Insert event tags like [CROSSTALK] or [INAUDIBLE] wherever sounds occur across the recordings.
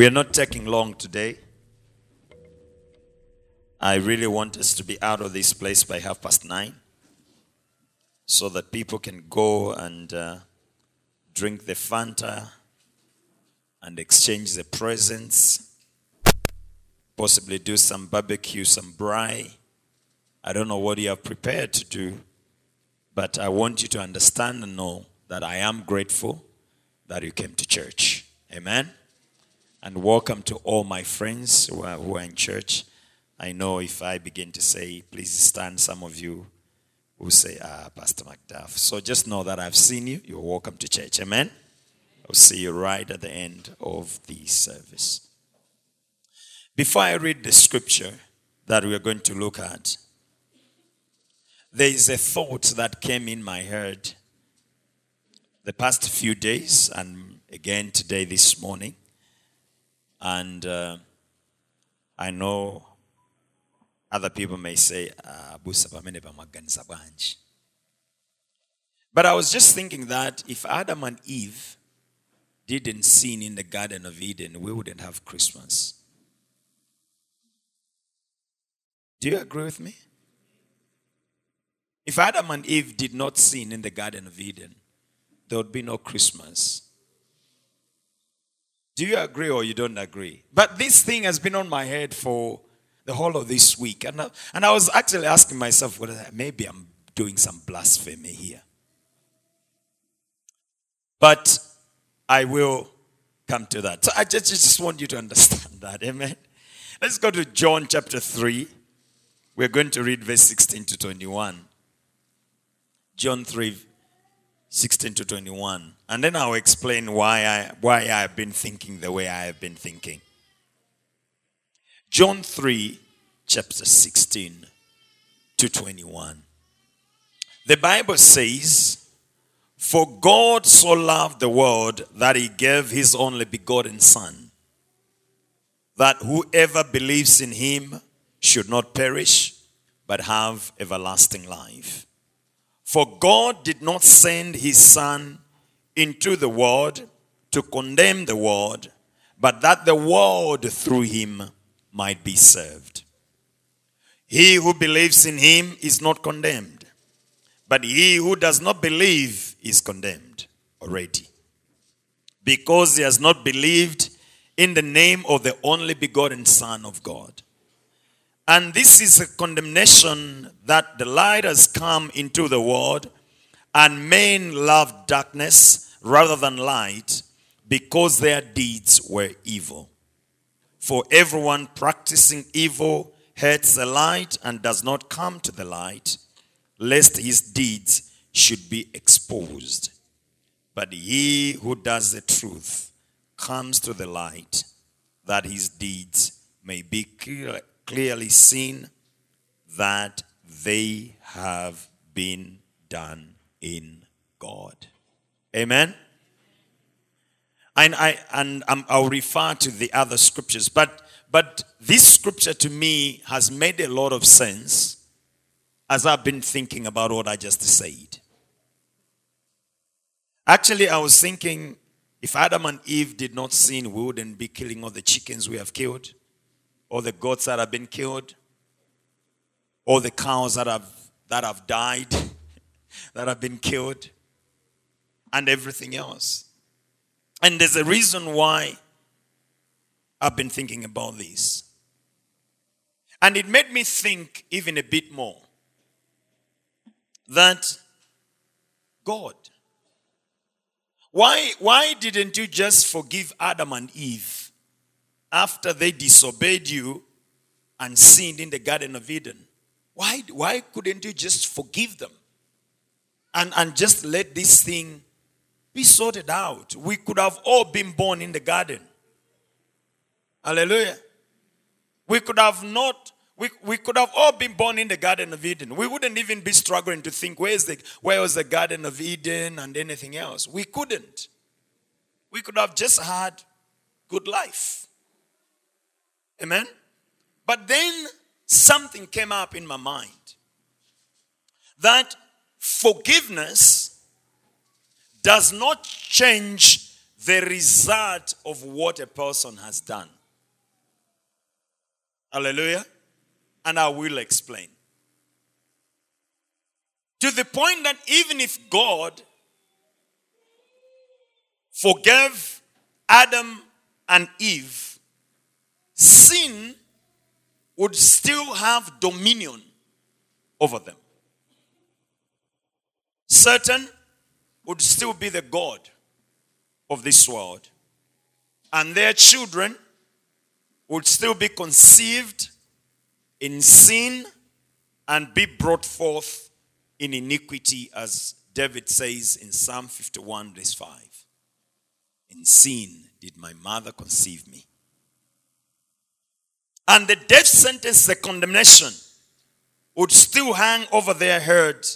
We are not taking long today. I really want us to be out of this place by half past nine so that people can go and uh, drink the Fanta and exchange the presents, possibly do some barbecue, some braai. I don't know what you have prepared to do, but I want you to understand and know that I am grateful that you came to church. Amen. And welcome to all my friends who are, who are in church. I know if I begin to say, please stand, some of you will say, ah, Pastor MacDuff. So just know that I've seen you. You're welcome to church. Amen. I'll see you right at the end of the service. Before I read the scripture that we are going to look at, there is a thought that came in my head the past few days and again today, this morning. And uh, I know other people may say, "Ah, busa pamene pamaganiza bwanji." But I was just thinking that if Adam and Eve didn't sin in the Garden of Eden, we wouldn't have Christmas. Do you agree with me? If Adam and Eve did not sin in the Garden of Eden, there would be no Christmas. Do you agree or you don't agree? But this thing has been on my head for the whole of this week. And I, and I was actually asking myself whether maybe I'm doing some blasphemy here. But I will come to that. So I just, just want you to understand [LAUGHS] that. Amen. Let's go to John chapter 3. We're going to read verse 16 to 21. John 3, 16 to 21. And then I'll explain why I, why I have been thinking the way I have been thinking. John 3, chapter 16 to 21. The Bible says, For God so loved the world that he gave his only begotten Son, that whoever believes in him should not perish, but have everlasting life. For God did not send his Son into the world to condemn the world, but that the world through him might be saved. He who believes in him is not condemned, but he who does not believe is condemned already, because he has not believed in the name of the only begotten Son of God. And this is a condemnation that the light has come into the world, and men love darkness rather than light because their deeds were evil. For everyone practicing evil hates the light and does not come to the light, lest his deeds should be exposed. But he who does the truth comes to the light, that his deeds may be clear, clearly seen that they have been done in God. Amen. And I and I'll refer to the other scriptures, but but this scripture to me has made a lot of sense as I've been thinking about what I just said. Actually, I was thinking if Adam and Eve did not sin, we wouldn't be killing all the chickens we have killed, all the goats that have been killed, all the cows that have that have died, [LAUGHS] that have been killed, and everything else. And there's a reason why I've been thinking about this. And it made me think even a bit more that God, why, why didn't you just forgive Adam and Eve after they disobeyed you and sinned in the Garden of Eden? Why, why couldn't you just forgive them and, and just let this thing be sorted out? We could have all been born in the garden. Hallelujah. We could have not, we, we could have all been born in the Garden of Eden. We wouldn't even be struggling to think where's the where was the Garden of Eden and anything else. We couldn't. We could have just had good life. Amen. But then something came up in my mind that forgiveness does not change the result of what a person has done. Hallelujah. And I will explain. To the point that even if God forgave Adam and Eve, sin would still have dominion over them. Satan would still be the God of this world, and their children would still be conceived in sin and be brought forth in iniquity, as David says in Psalm 51, verse 5. In sin did my mother conceive me. And the death sentence, the condemnation, would still hang over their head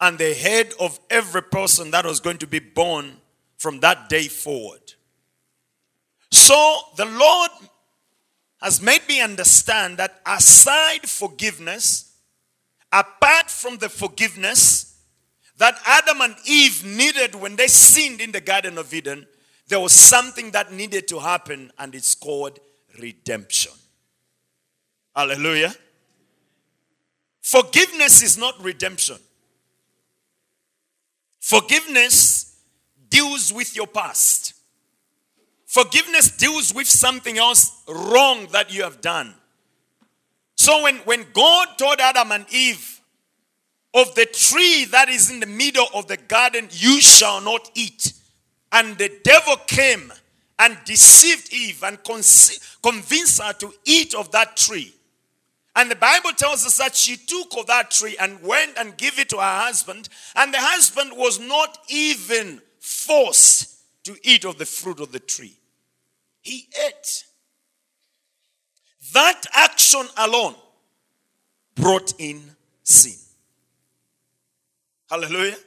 and the head of every person that was going to be born from that day forward. So the Lord has made me understand that aside forgiveness, apart from the forgiveness that Adam and Eve needed when they sinned in the Garden of Eden, there was something that needed to happen, and it's called redemption. Hallelujah. Forgiveness is not redemption. Forgiveness deals with your past. Forgiveness deals with something else wrong that you have done. So when, when God told Adam and Eve of the tree that is in the middle of the garden, you shall not eat. And the devil came and deceived Eve and convinced her to eat of that tree. And the Bible tells us that she took of that tree and went and gave it to her husband. And the husband was not even forced to eat of the fruit of the tree. He ate. That action alone brought in sin. Hallelujah.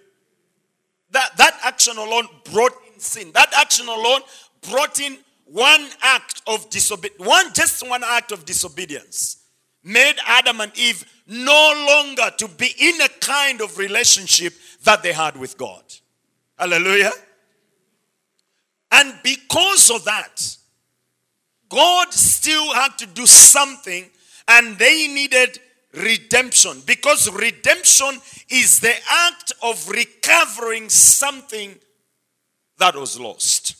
That, that action alone brought in sin. That action alone brought in one act of disobedience. One, just one act of disobedience made Adam and Eve no longer to be in a kind of relationship that they had with God. Hallelujah. And because of that, God still had to do something and they needed redemption because redemption is the act of recovering something that was lost.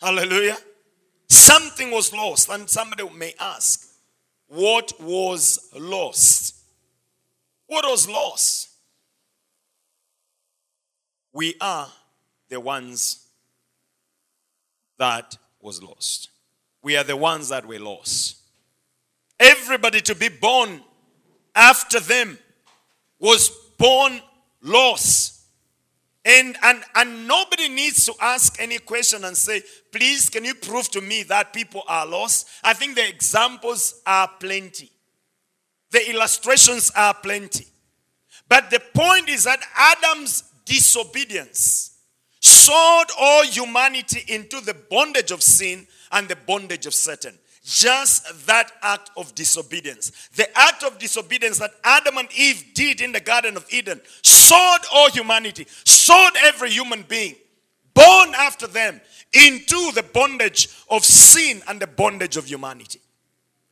Hallelujah. Something was lost, and somebody may ask, what was lost. What was lost? We are the ones that was lost. We are the ones that were lost. Everybody to be born after them was born lost. And, and, and nobody needs to ask any question and say, please, can you prove to me that people are lost? I think the examples are plenty, the illustrations are plenty. But the point is that Adam's disobedience sold all humanity into the bondage of sin and the bondage of Satan. Just that act of disobedience. The act of disobedience that Adam and Eve did in the Garden of Eden sold all humanity, sold every human being born after them into the bondage of sin and the bondage of humanity.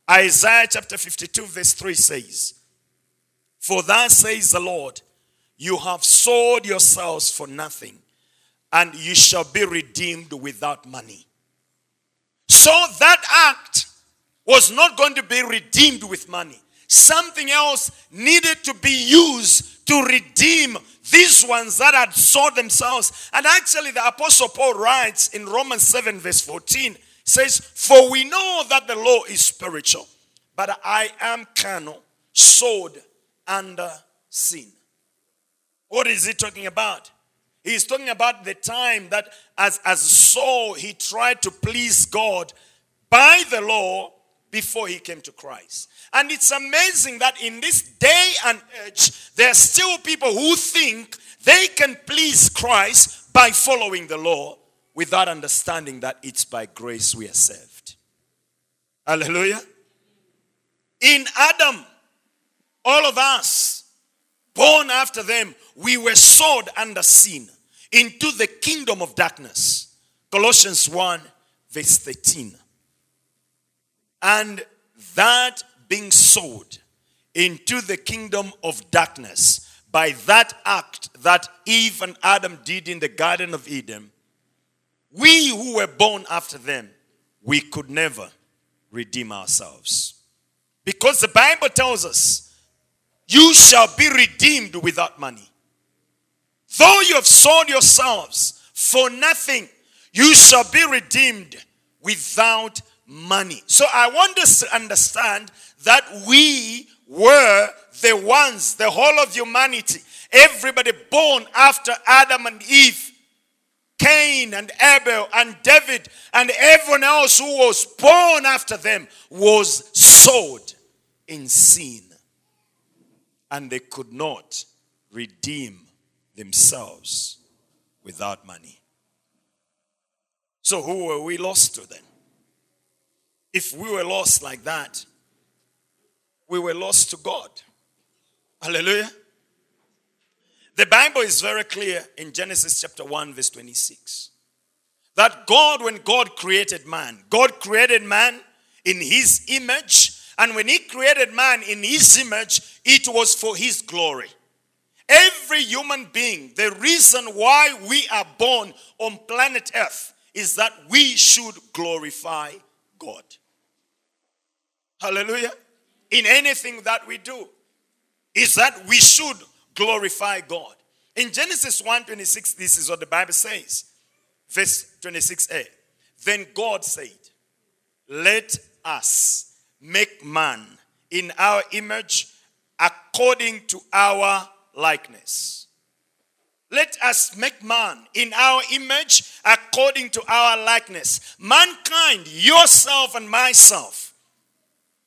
Isaiah chapter 52, verse 3 says, For thus says the Lord, you have sold yourselves for nothing, and you shall be redeemed without money. So that act was not going to be redeemed with money. Something else needed to be used to redeem these ones that had sold themselves. And actually, the Apostle Paul writes in Romans 7, verse 14, says, For we know that the law is spiritual, but I am carnal, sold under uh, sin. What is he talking about? He's talking about the time that as, as Saul, he tried to please God by the law before he came to Christ. And it's amazing that in this day and age, there are still people who think they can please Christ by following the law without understanding that it's by grace we are saved. Hallelujah. In Adam, all of us, born after them, we were sold under sin into the kingdom of darkness. Colossians 1, verse 13. And that being sold into the kingdom of darkness by that act that Eve and Adam did in the Garden of Eden, we who were born after them, we could never redeem ourselves. Because the Bible tells us, you shall be redeemed without money. Though you have sold yourselves for nothing, you shall be redeemed without money. So I want us to understand that we were the ones, the whole of humanity, everybody born after Adam and Eve, Cain and Abel and David and everyone else who was born after them was sold in sin. And they could not redeem themselves without money. So, who were we lost to then? If we were lost like that, we were lost to God. Hallelujah. The Bible is very clear in Genesis chapter 1, verse 26. That God, when God created man, God created man in his image. And when he created man in his image, it was for his glory. Every human being, the reason why we are born on planet Earth is that we should glorify God. Hallelujah. In anything that we do, is that we should glorify God. In Genesis 1 26, this is what the Bible says. Verse 26a. Then God said, Let us make man in our image according to our likeness. Let us make man in our image according to our likeness. Mankind, yourself and myself.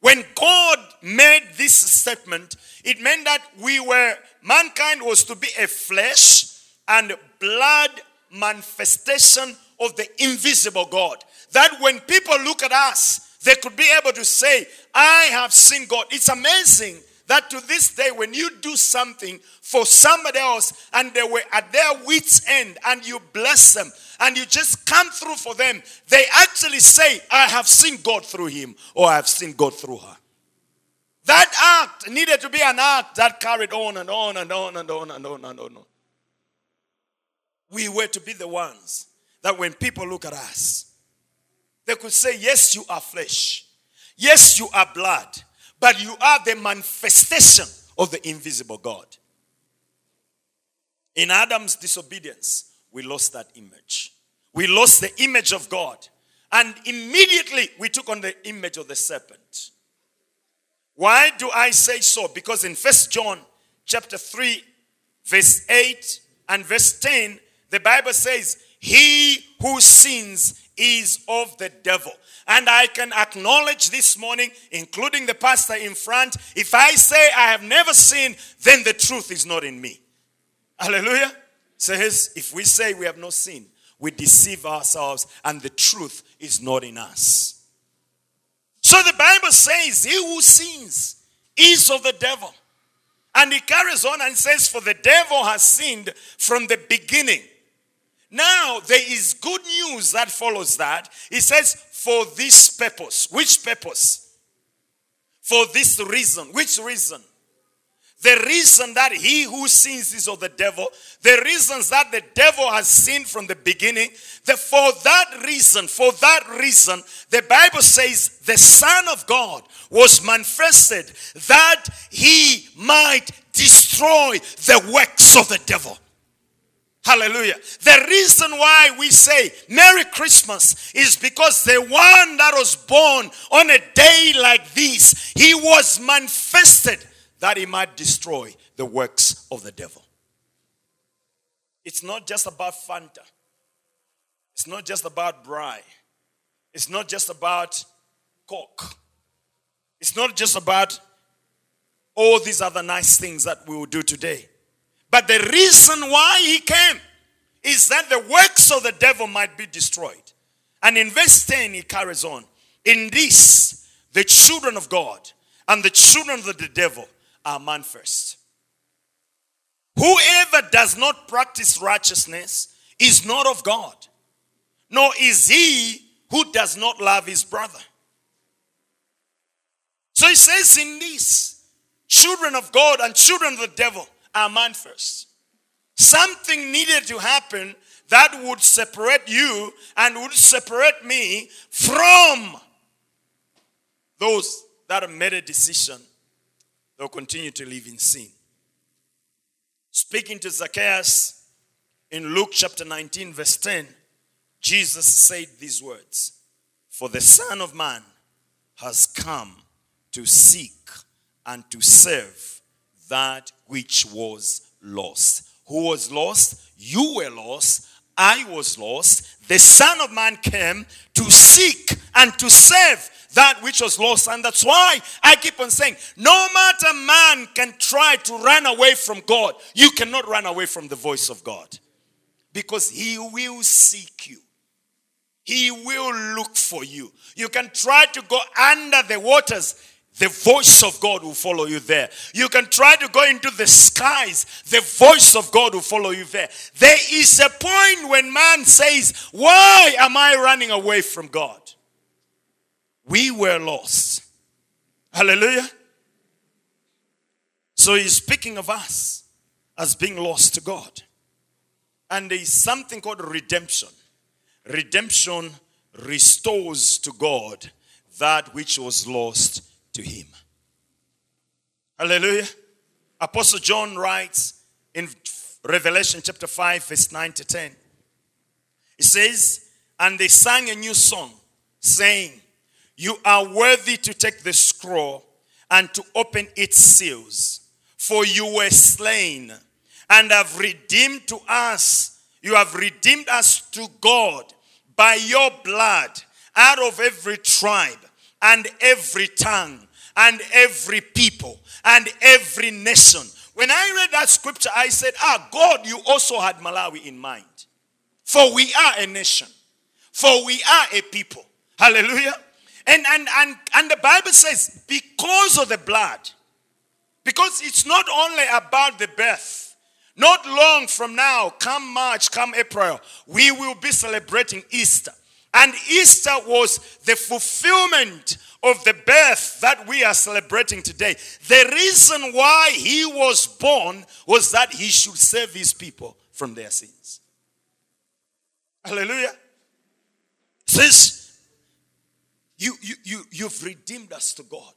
When God made this statement, it meant that we were, mankind was to be a flesh and blood manifestation of the invisible God. That when people look at us, they could be able to say, I have seen God. It's amazing that to this day, when you do something for somebody else and they were at their wits' end and you bless them and you just come through for them, they actually say, I have seen God through him or I have seen God through her. That act needed to be an act that carried on and on and on and on and on and on. We were to be the ones that when people look at us, they could say, Yes, you are flesh. Yes, you are blood but you are the manifestation of the invisible God. In Adam's disobedience, we lost that image. We lost the image of God. And immediately we took on the image of the serpent. Why do I say so? Because in First John chapter 3, verse 8 and verse 10, the Bible says, He who sins is of the devil. And I can acknowledge this morning, including the pastor in front, if I say I have never sinned, then the truth is not in me. Hallelujah. Says, if we say we have no sin, we deceive ourselves and the truth is not in us. So the Bible says, He who sins is of the devil. And he carries on and says, For the devil has sinned from the beginning. Now, there is good news that follows that. He says, for this purpose. Which purpose? For this reason. Which reason? The reason that he who sins is of the devil, the reasons that the devil has sinned from the beginning, the, for that reason, for that reason, the Bible says the Son of God was manifested that he might destroy the works of the devil. Hallelujah. The reason why we say Merry Christmas is because the one that was born on a day like this, he was manifested that he might destroy the works of the devil. It's not just about Fanta. It's not just about braai. It's not just about Coke. It's not just about all these other nice things that we will do today. But the reason why he came is that the works of the devil might be destroyed. And in verse 10, he carries on. In this, the children of God and the children of the devil are manifest. Whoever does not practice righteousness is not of God, nor is he who does not love his brother. So he says in this, children of God and children of the devil are man first. Something needed to happen that would separate you and would separate me from those that made a decision they'll continue to live in sin. Speaking to Zacchaeus in Luke chapter 19, verse 10, Jesus said these words For the Son of Man has come to seek and to serve that which was lost. Who was lost? You were lost. I was lost. The Son of Man came to seek and to serve that which was lost. And that's why I keep on saying no matter man can try to run away from God, you cannot run away from the voice of God because He will seek you. He will look for you. You can try to go under the waters. The voice of God will follow you there. You can try to go into the skies. The voice of God will follow you there. There is a point when man says, Why am I running away from God? We were lost. Hallelujah. So he's speaking of us as being lost to God. And there is something called redemption. Redemption restores to God that which was lost to him. Hallelujah. Apostle John writes in Revelation chapter 5, verse 9 to 10. He says, And they sang a new song, saying, You are worthy to take the scroll and to open its seals, for you were slain and have redeemed to us. You have redeemed us to God by your blood out of every tribe and every tongue and every people and every nation. When I read that scripture, I said, Ah, God, you also had Malawi in mind. For we are a nation, for we are a people. Hallelujah. And, and, and, and the Bible says, because of the blood, because it's not only about the birth, not long from now, come March, come April, we will be celebrating Easter. And Easter was the fulfillment of the birth that we are celebrating today. The reason why he was born was that he should save his people from their sins. Hallelujah. Says, you, you, you, you've redeemed us to God.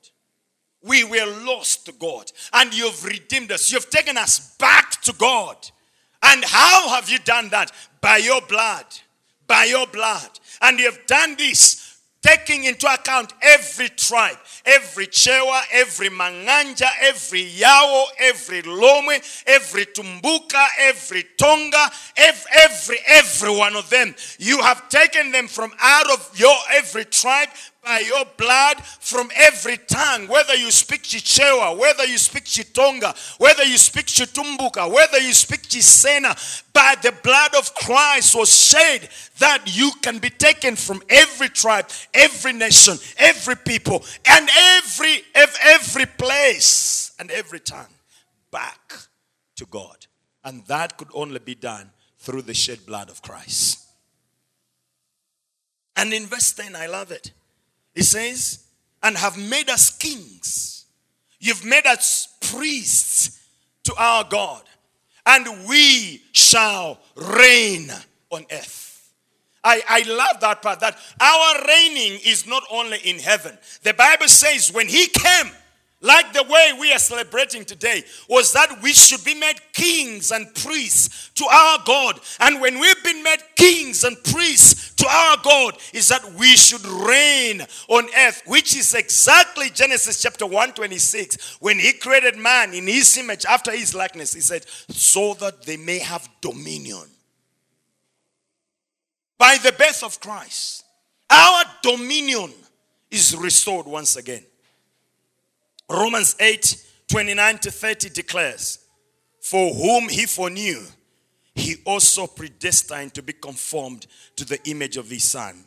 We were lost to God, and you've redeemed us. You've taken us back to God. And how have you done that? By your blood. By your blood. And you have done this taking into account every tribe, every Chewa, every Manganja, every Yao, every Lomwe, every Tumbuka, every Tonga, every, every, every one of them. You have taken them from out of your every tribe by your blood from every tongue, whether you speak Chichewa, whether you speak Chitonga, whether you speak Chitumbuka, whether you speak Chisena, by the blood of Christ was shed that you can be taken from every tribe, every nation, every people, and every every place and every tongue back to God. And that could only be done through the shed blood of Christ. And in verse 10, I love it. He says, and have made us kings. You've made us priests to our God, and we shall reign on earth. I, I love that part that our reigning is not only in heaven. The Bible says when He came, like the way we are celebrating today, was that we should be made kings and priests to our God. And when we've been made kings and priests to our God, is that we should reign on earth, which is exactly Genesis chapter 126. When he created man in his image after his likeness, he said, so that they may have dominion. By the birth of Christ, our dominion is restored once again. Romans 8 29 to 30 declares, For whom he foreknew, he also predestined to be conformed to the image of his son,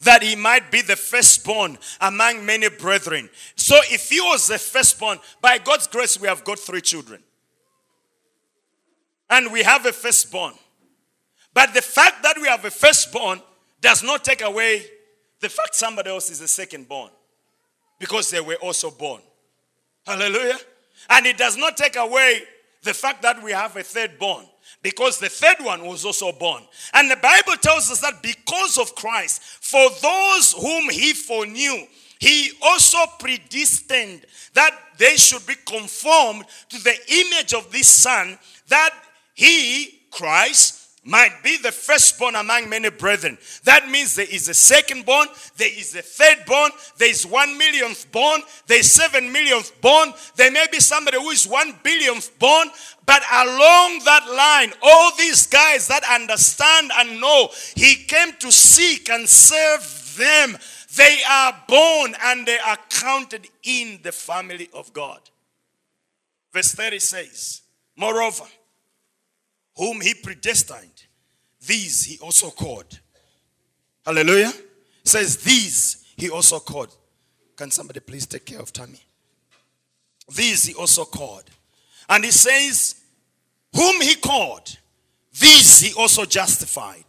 that he might be the firstborn among many brethren. So if he was the firstborn, by God's grace, we have got three children. And we have a firstborn. But the fact that we have a firstborn does not take away the fact somebody else is a secondborn because they were also born. Hallelujah. And it does not take away the fact that we have a third born because the third one was also born. And the Bible tells us that because of Christ, for those whom he foreknew, he also predestined that they should be conformed to the image of this son, that he, Christ, might be the firstborn among many brethren. That means there is a second born, there is a third born, there is one millionth born, there is seven millionth born, there may be somebody who is one billionth born, but along that line, all these guys that understand and know, he came to seek and serve them. They are born and they are counted in the family of God. Verse 30 says, Moreover, whom he predestined, these he also called. Hallelujah. Says, These he also called. Can somebody please take care of Tammy? These he also called. And he says, Whom he called, these he also justified.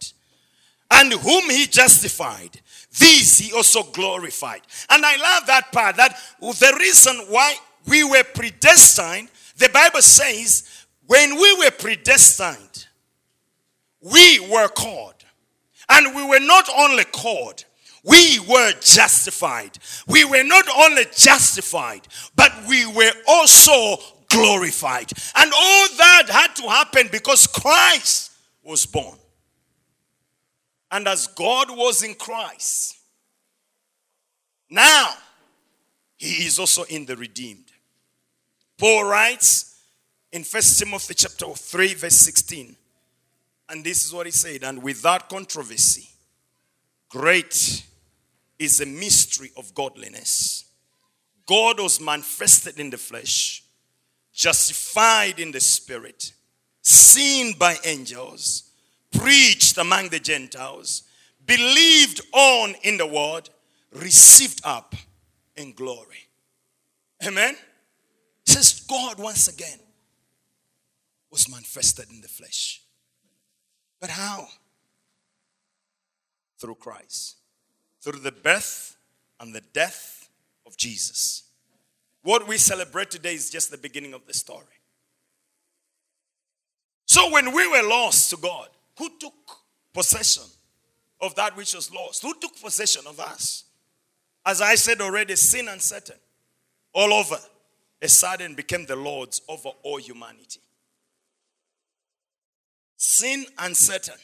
And whom he justified, these he also glorified. And I love that part that the reason why we were predestined, the Bible says, when we were predestined, we were called. And we were not only called, we were justified. We were not only justified, but we were also glorified. And all that had to happen because Christ was born. And as God was in Christ, now he is also in the redeemed. Paul writes in First Timothy chapter 3, verse 16. And this is what he said, and without controversy, great is the mystery of godliness. God was manifested in the flesh, justified in the spirit, seen by angels, preached among the Gentiles, believed on in the word, received up in glory. Amen. It says God once again was manifested in the flesh. But how? Through Christ. Through the birth and the death of Jesus. What we celebrate today is just the beginning of the story. So when we were lost to God, who took possession of that which was lost? Who took possession of us? As I said already, sin and Satan all over a sudden became the lords over all humanity sin and Satan,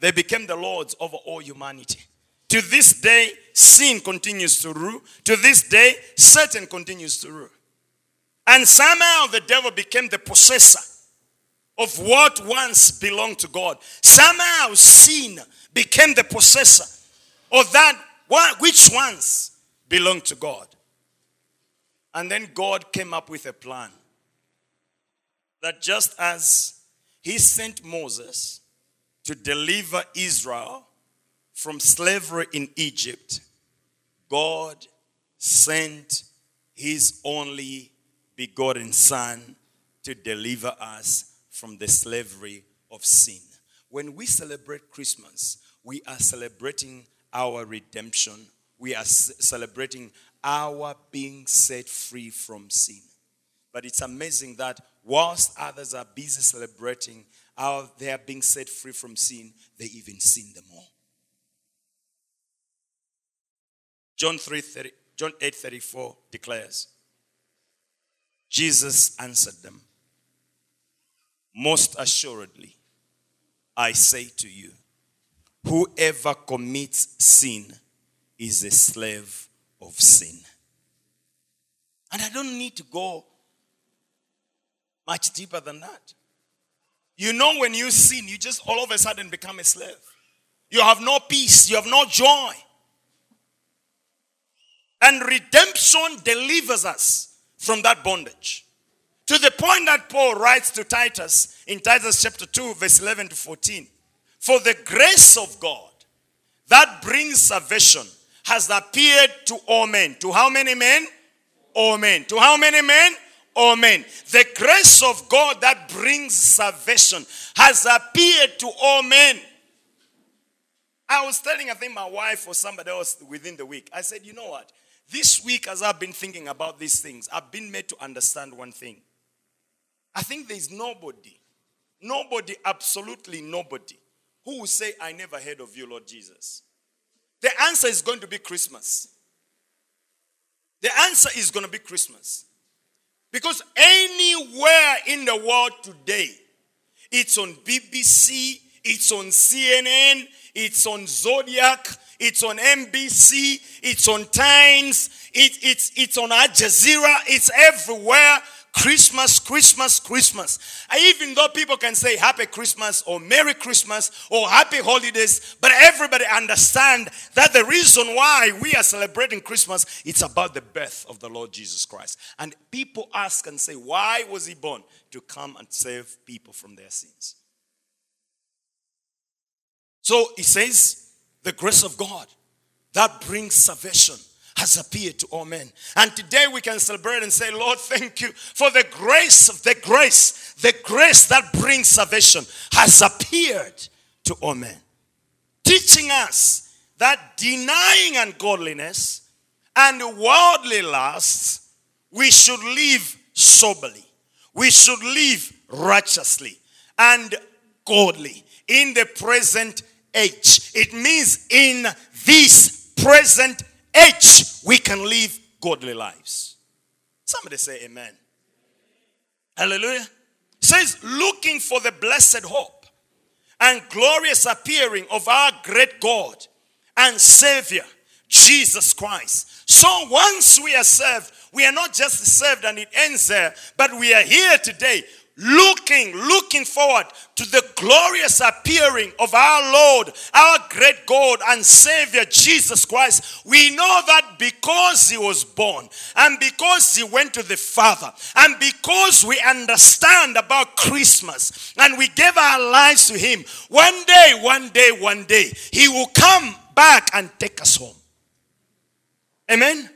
they became the lords over all humanity. To this day, sin continues to rule. To this day, Satan continues to rule. And somehow the devil became the possessor of what once belonged to God. Somehow sin became the possessor of that which once belonged to God. And then God came up with a plan that just as he sent Moses to deliver Israel from slavery in Egypt. God sent his only begotten Son to deliver us from the slavery of sin. When we celebrate Christmas, we are celebrating our redemption. We are celebrating our being set free from sin. But it's amazing that whilst others are busy celebrating how they are being set free from sin, they even sin the more. John 3 30, John 8 34 declares, Jesus answered them, Most assuredly, I say to you, whoever commits sin is a slave of sin. And I don't need to go much deeper than that. You know, when you sin, you just all of a sudden become a slave. You have no peace, you have no joy. And redemption delivers us from that bondage. To the point that Paul writes to Titus in Titus chapter 2, verse 11 to 14 For the grace of God that brings salvation has appeared to all men. To how many men? All men. To how many men? Amen. The grace of God that brings salvation has appeared to all men. I was telling, I think, my wife or somebody else within the week, I said, you know what? This week, as I've been thinking about these things, I've been made to understand one thing. I think there's nobody, nobody, absolutely nobody, who will say, I never heard of you, Lord Jesus. The answer is going to be Christmas. The answer is going to be Christmas. Because anywhere in the world today, it's on BBC, it's on CNN, it's on Zodiak, it's on NBC, it's on Times, it, it's, it's on Al Jazeera, it's everywhere. Christmas, Christmas, Christmas. even though people can say Happy Christmas or Merry Christmas or Happy Holidays, but everybody understand that the reason why we are celebrating Christmas, it's about the birth of the Lord Jesus Christ. And people ask and say, why was he born? To come and save people from their sins. So he says, the grace of God that brings salvation has appeared to all men. And today we can celebrate and say, Lord, thank you for the grace of the grace, the grace that brings salvation has appeared to all men. Teaching us that denying ungodliness and worldly lusts, we should live soberly. We should live righteously and godly in the present age. It means in this present age, we can live godly lives. Somebody say amen. Hallelujah. Says, looking for the blessed hope and glorious appearing of our great God and Savior, Jesus Christ. So once we are saved, we are not just saved and it ends there, but we are here today looking, looking forward to the glorious appearing of our Lord, our great God and Savior Jesus Christ. We know that because He was born and because He went to the Father and because we understand about Christmas and we gave our lives to Him, one day, one day, one day, He will come back and take us home. Amen.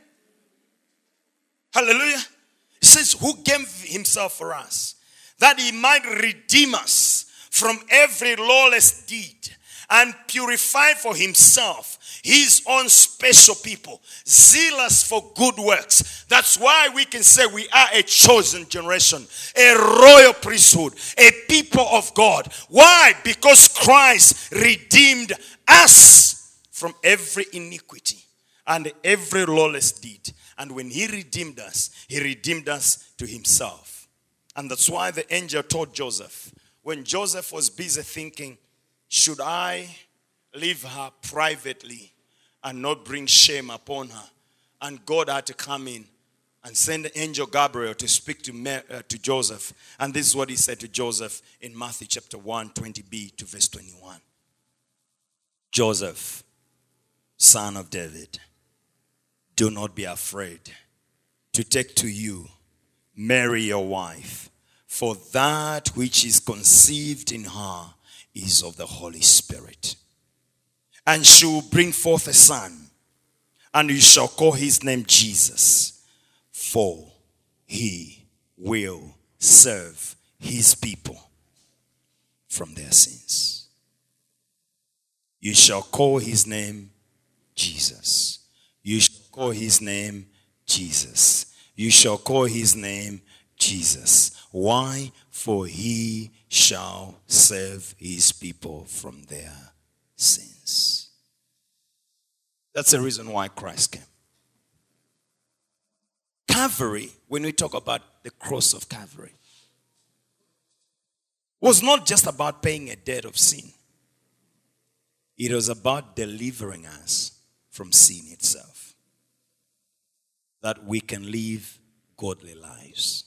Hallelujah. He says, Who gave Himself for us? That he might redeem us from every lawless deed and purify for himself his own special people, zealous for good works. That's why we can say we are a chosen generation, a royal priesthood, a people of God. Why? Because Christ redeemed us from every iniquity and every lawless deed. And when he redeemed us, he redeemed us to himself. And that's why the angel told Joseph, when Joseph was busy thinking, should I leave her privately and not bring shame upon her? And God had to come in and send the angel Gabriel to speak to, Mary, uh, to Joseph. And this is what he said to Joseph in Matthew chapter 1, 20b to verse 21. Joseph, son of David, do not be afraid to take to you Mary, your wife, for that which is conceived in her is of the Holy Spirit. And she will bring forth a son, and you shall call his name Jesus, for he will serve his people from their sins. You shall call his name Jesus. You shall call his name Jesus. You shall call his name Jesus. Why? For he shall save his people from their sins. That's the reason why Christ came. Calvary, when we talk about the cross of Calvary, was not just about paying a debt of sin. It was about delivering us from sin itself that we can live godly lives,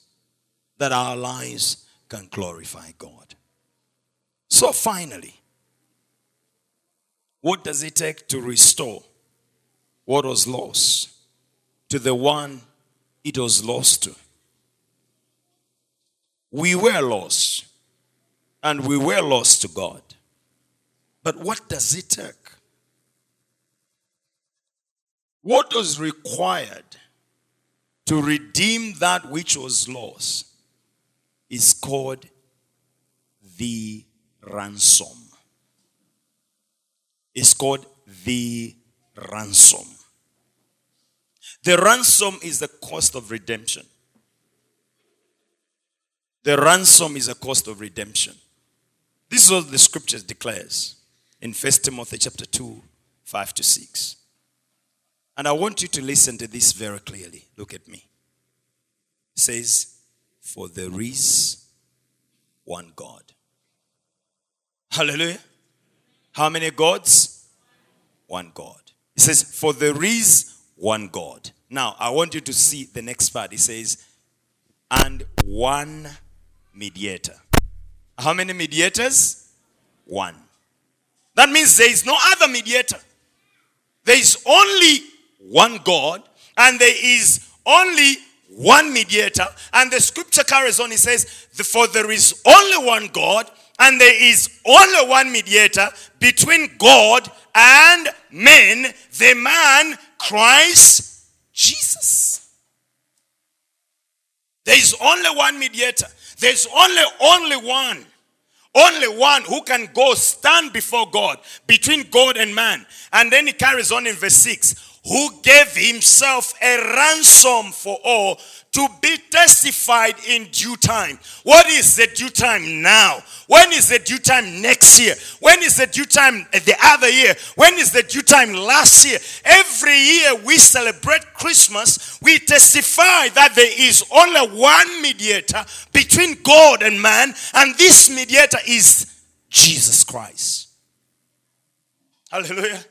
that our lives can glorify God. So, finally, what does it take to restore what was lost to the one it was lost to? We were lost, and we were lost to God. But what does it take? What was required to redeem that which was lost is called the ransom. is called the ransom. The ransom is the cost of redemption. The ransom is a cost of redemption. This is what the scriptures declares in 1 Timothy chapter 2, 5 to 6. And I want you to listen to this very clearly. Look at me. It says, For there is one God. Hallelujah. How many gods? One God. It says, For there is one God. Now, I want you to see the next part. It says, And one mediator. How many mediators? One. That means there is no other mediator. There is only one God, and there is only one mediator. And the scripture carries on, it says, For there is only one God, and there is only one mediator between God and men, the man Christ Jesus. There is only one mediator. There's only only one. Only one who can go stand before God between God and man. And then he carries on in verse 6 who gave himself a ransom for all to be testified in due time. What is the due time now? When is the due time next year? When is the due time the other year? When is the due time last year? Every year we celebrate Christmas, we testify that there is only one mediator between God and man, and this mediator is Jesus Christ. Hallelujah.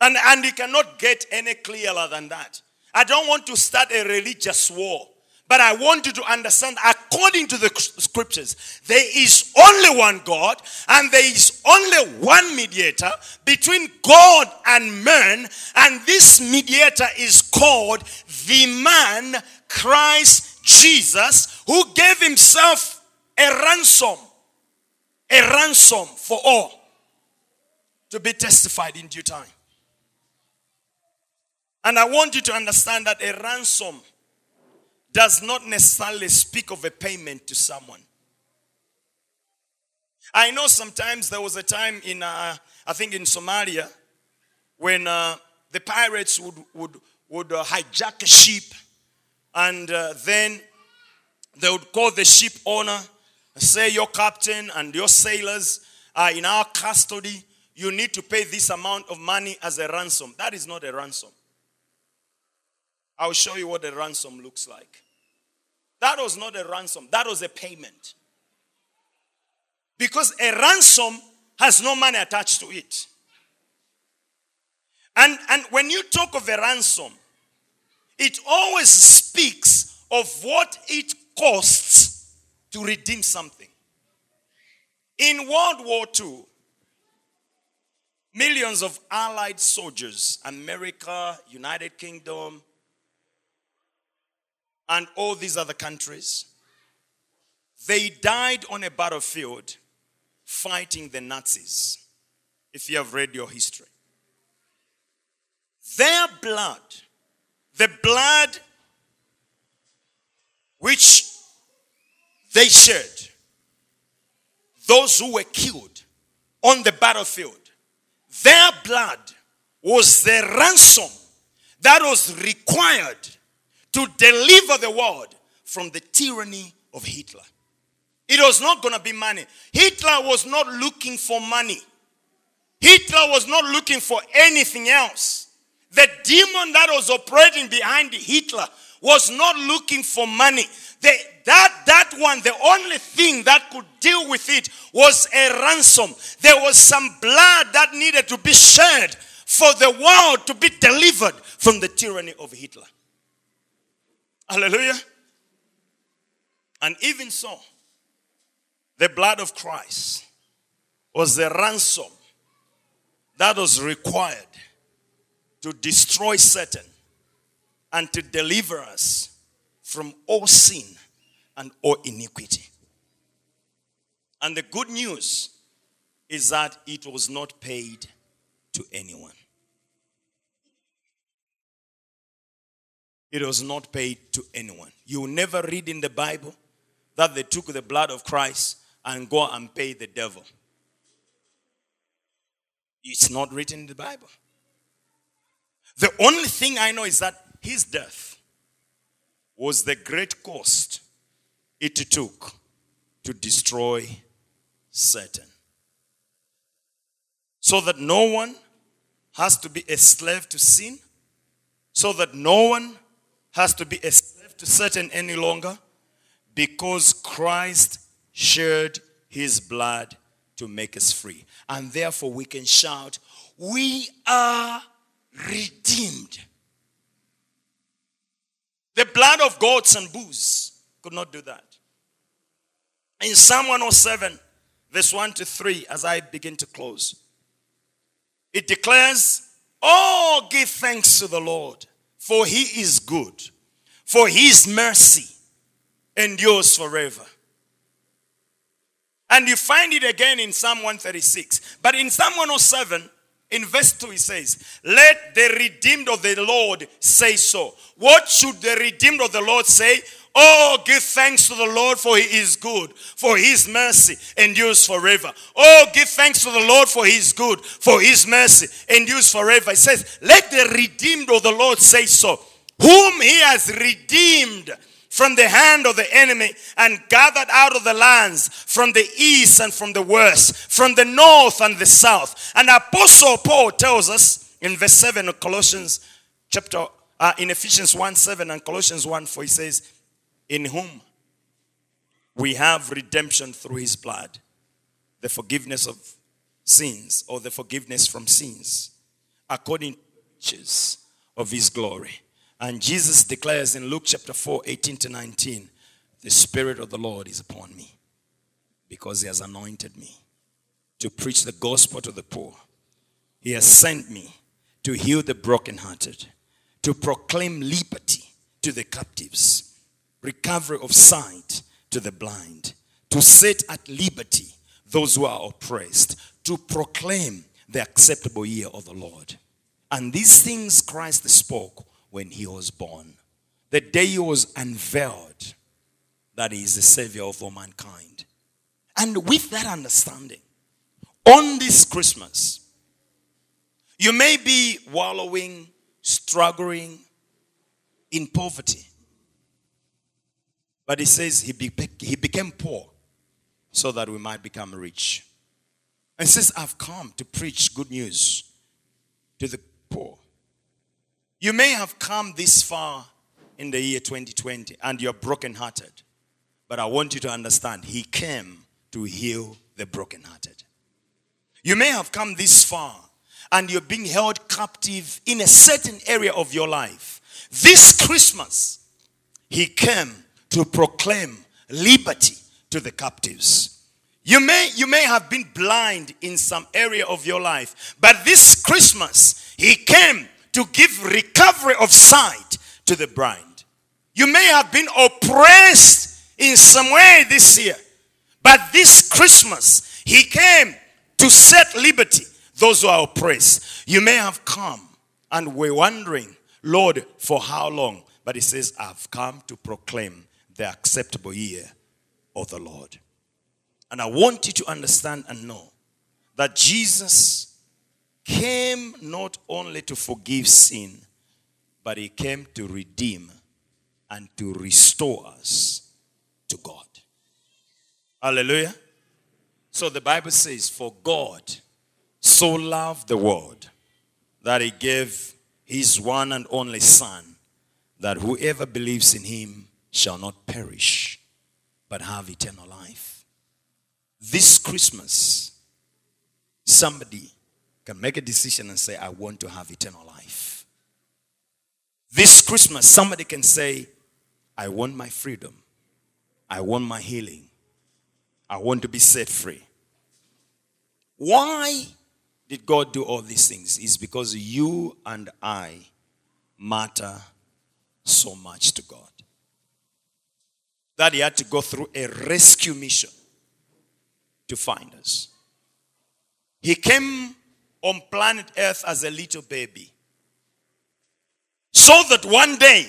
And, and you cannot get any clearer than that. I don't want to start a religious war, but I want you to understand, according to the scriptures, there is only one God and there is only one mediator between God and man, and this mediator is called the man Christ Jesus, who gave himself a ransom, a ransom for all to be testified in due time. And I want you to understand that a ransom does not necessarily speak of a payment to someone. I know sometimes there was a time in, uh, I think in Somalia, when uh, the pirates would, would, would uh, hijack a ship and uh, then they would call the ship owner, and say, Your captain and your sailors are in our custody. You need to pay this amount of money as a ransom. That is not a ransom. I'll show you what a ransom looks like. That was not a ransom, that was a payment. Because a ransom has no money attached to it. And, and when you talk of a ransom, it always speaks of what it costs to redeem something. In World War II, millions of Allied soldiers, America, United Kingdom, and all these other countries, they died on a battlefield fighting the Nazis. If you have read your history, their blood, the blood which they shed, those who were killed on the battlefield, their blood was the ransom that was required to deliver the world from the tyranny of Hitler. It was not going to be money. Hitler was not looking for money. Hitler was not looking for anything else. The demon that was operating behind Hitler was not looking for money. The, that, that one, the only thing that could deal with it was a ransom. There was some blood that needed to be shed for the world to be delivered from the tyranny of Hitler. Hallelujah. And even so, the blood of Christ was the ransom that was required to destroy Satan and to deliver us from all sin and all iniquity. And the good news is that it was not paid to anyone. It was not paid to anyone. You will never read in the Bible that they took the blood of Christ and go and pay the devil. It's not written in the Bible. The only thing I know is that his death was the great cost it took to destroy Satan. So that no one has to be a slave to sin, so that no one has to be a slave to Satan any longer, because Christ shed his blood to make us free. And therefore, we can shout, We are redeemed. The blood of goats and bulls could not do that. In Psalm 107, verse 1 to 3, as I begin to close, it declares, Oh, give thanks to the Lord, for he is good, for his mercy endures forever. And you find it again in Psalm 136. But in Psalm 107, in verse 2, he says, Let the redeemed of the Lord say so. What should the redeemed of the Lord say? Oh, give thanks to the Lord for he is good, for his mercy endures forever. Oh, give thanks to the Lord for he is good, for his mercy endures forever. It says, Let the redeemed of the Lord say so, whom he has redeemed from the hand of the enemy and gathered out of the lands from the east and from the west, from the north and the south. And Apostle Paul tells us in verse 7 of Colossians chapter, uh, in Ephesians 1 7 and Colossians 1 4, he says, In whom we have redemption through his blood, the forgiveness of sins or the forgiveness from sins, according to riches of his glory and Jesus declares in Luke chapter 4, 18 to 19, the Spirit of the Lord is upon me because he has anointed me to preach the gospel to the poor. He has sent me to heal the brokenhearted, to proclaim liberty to the captives, recovery of sight to the blind, to set at liberty those who are oppressed, to proclaim the acceptable year of the Lord. And these things Christ spoke when he was born. The day he was unveiled that he is the savior of all mankind. And with that understanding, on this Christmas, you may be wallowing, struggling in poverty. But he says he, be, he became poor so that we might become rich. And says, I've come to preach good news to the poor. You may have come this far in the year 2020 and you're brokenhearted. But I want you to understand, He came to heal the brokenhearted. You may have come this far and you're being held captive in a certain area of your life. This Christmas, He came to proclaim liberty to the captives. You may, you may have been blind in some area of your life, but this Christmas, He came to give recovery of sight to the blind. You may have been oppressed in some way this year, but this Christmas, He came to set liberty those who are oppressed. You may have come and we're wondering, Lord, for how long? But He says, I've come to proclaim the acceptable year of the Lord. And I want you to understand and know that Jesus came not only to forgive sin, but he came to redeem and to restore us to God. Hallelujah. So the Bible says, For God so loved the world that he gave his one and only Son, that whoever believes in him shall not perish, but have eternal life. This Christmas, somebody can make a decision and say, I want to have eternal life. This Christmas, somebody can say, I want my freedom. I want my healing. I want to be set free. Why did God do all these things? Is because you and I matter so much to God. That He had to go through a rescue mission to find us. He came on planet Earth as a little baby. So that one day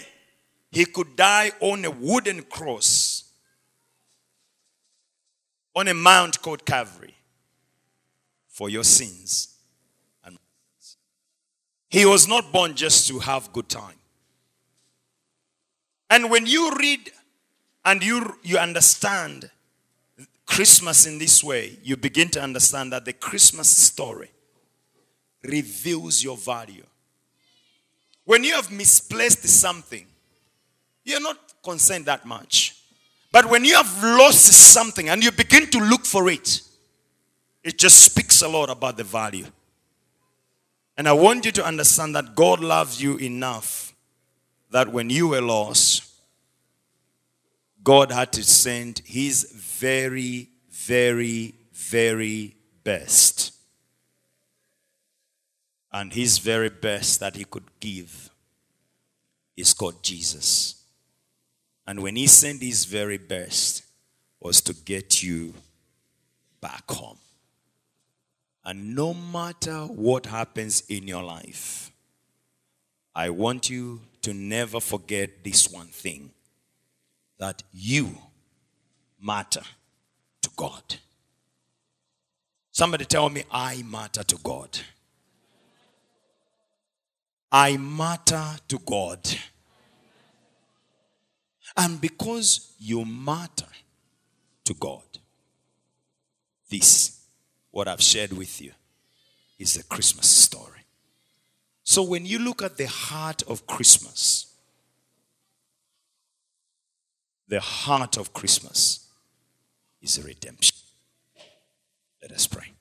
he could die on a wooden cross on a mount called Calvary for your sins and He was not born just to have good time. And when you read and you, you understand Christmas in this way, you begin to understand that the Christmas story reveals your value. When you have misplaced something, you're not concerned that much. But when you have lost something and you begin to look for it, it just speaks a lot about the value. And I want you to understand that God loves you enough that when you were lost, God had to send his very, very, very best. And his very best that he could give is called Jesus. And when he sent his very best was to get you back home. And no matter what happens in your life, I want you to never forget this one thing that you matter to God. Somebody tell me, I matter to God. I matter to God. And because you matter to God, this, what I've shared with you, is the Christmas story. So when you look at the heart of Christmas, the heart of Christmas is redemption. Let us pray.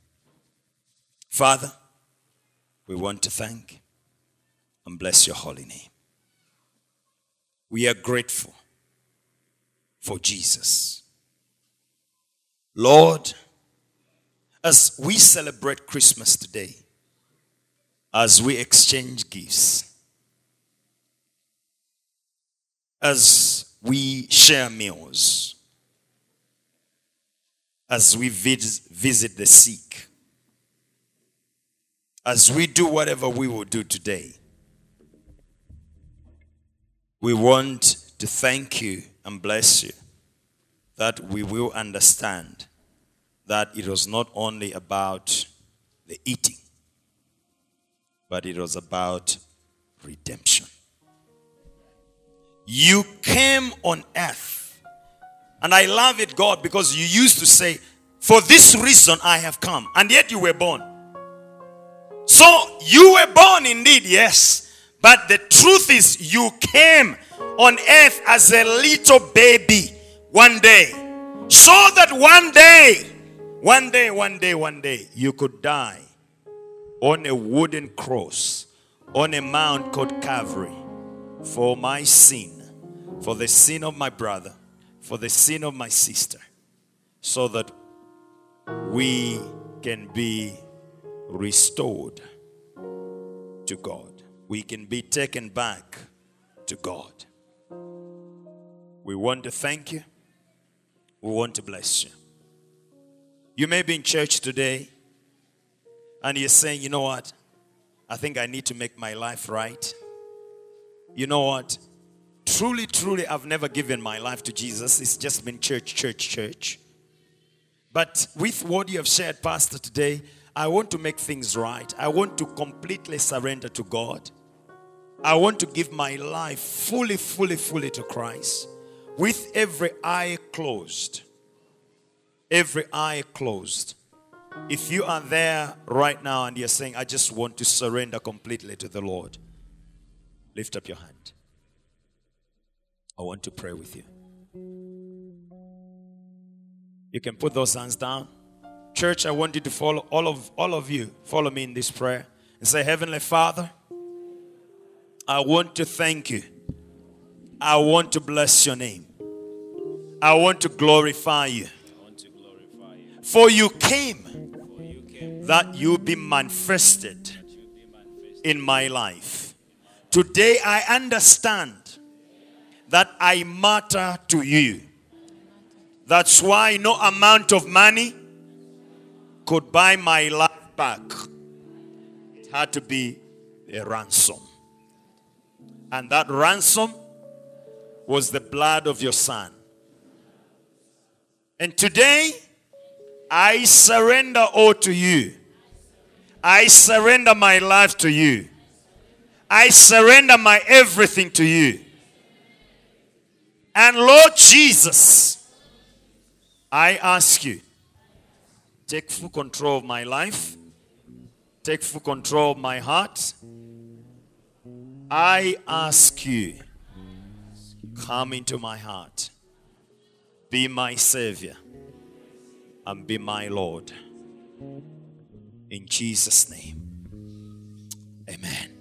Father, we want to thank and bless your holy name. We are grateful for Jesus. Lord, as we celebrate Christmas today, as we exchange gifts, as we share meals, as we visit the sick, as we do whatever we will do today, we want to thank you and bless you that we will understand that it was not only about the eating, but it was about redemption. You came on earth. And I love it, God, because you used to say, For this reason I have come. And yet you were born. So you were born indeed, yes. But the truth is, you came on earth as a little baby one day. So that one day, one day, one day, one day, you could die on a wooden cross on a mount called Calvary for my sin for the sin of my brother, for the sin of my sister, so that we can be restored to God. We can be taken back to God. We want to thank you. We want to bless you. You may be in church today and you're saying, you know what? I think I need to make my life right. You know what? Truly, truly, I've never given my life to Jesus. It's just been church, church, church. But with what you have shared, Pastor, today, I want to make things right. I want to completely surrender to God. I want to give my life fully, fully, fully to Christ with every eye closed. Every eye closed. If you are there right now and you're saying, I just want to surrender completely to the Lord, lift up your hand. I want to pray with you. You can put those hands down. Church, I want you to follow all of all of you. Follow me in this prayer and say, Heavenly Father, I want to thank you. I want to bless your name. I want to glorify you. For you came that you be manifested in my life. Today I understand that I matter to you. That's why no amount of money could buy my life back. It had to be a ransom. And that ransom was the blood of your son. And today, I surrender all to you. I surrender my life to you. I surrender my everything to you. And Lord Jesus, I ask you, take full control of my life, take full control of my heart. I ask you, come into my heart, be my Savior, and be my Lord. In Jesus' name, amen.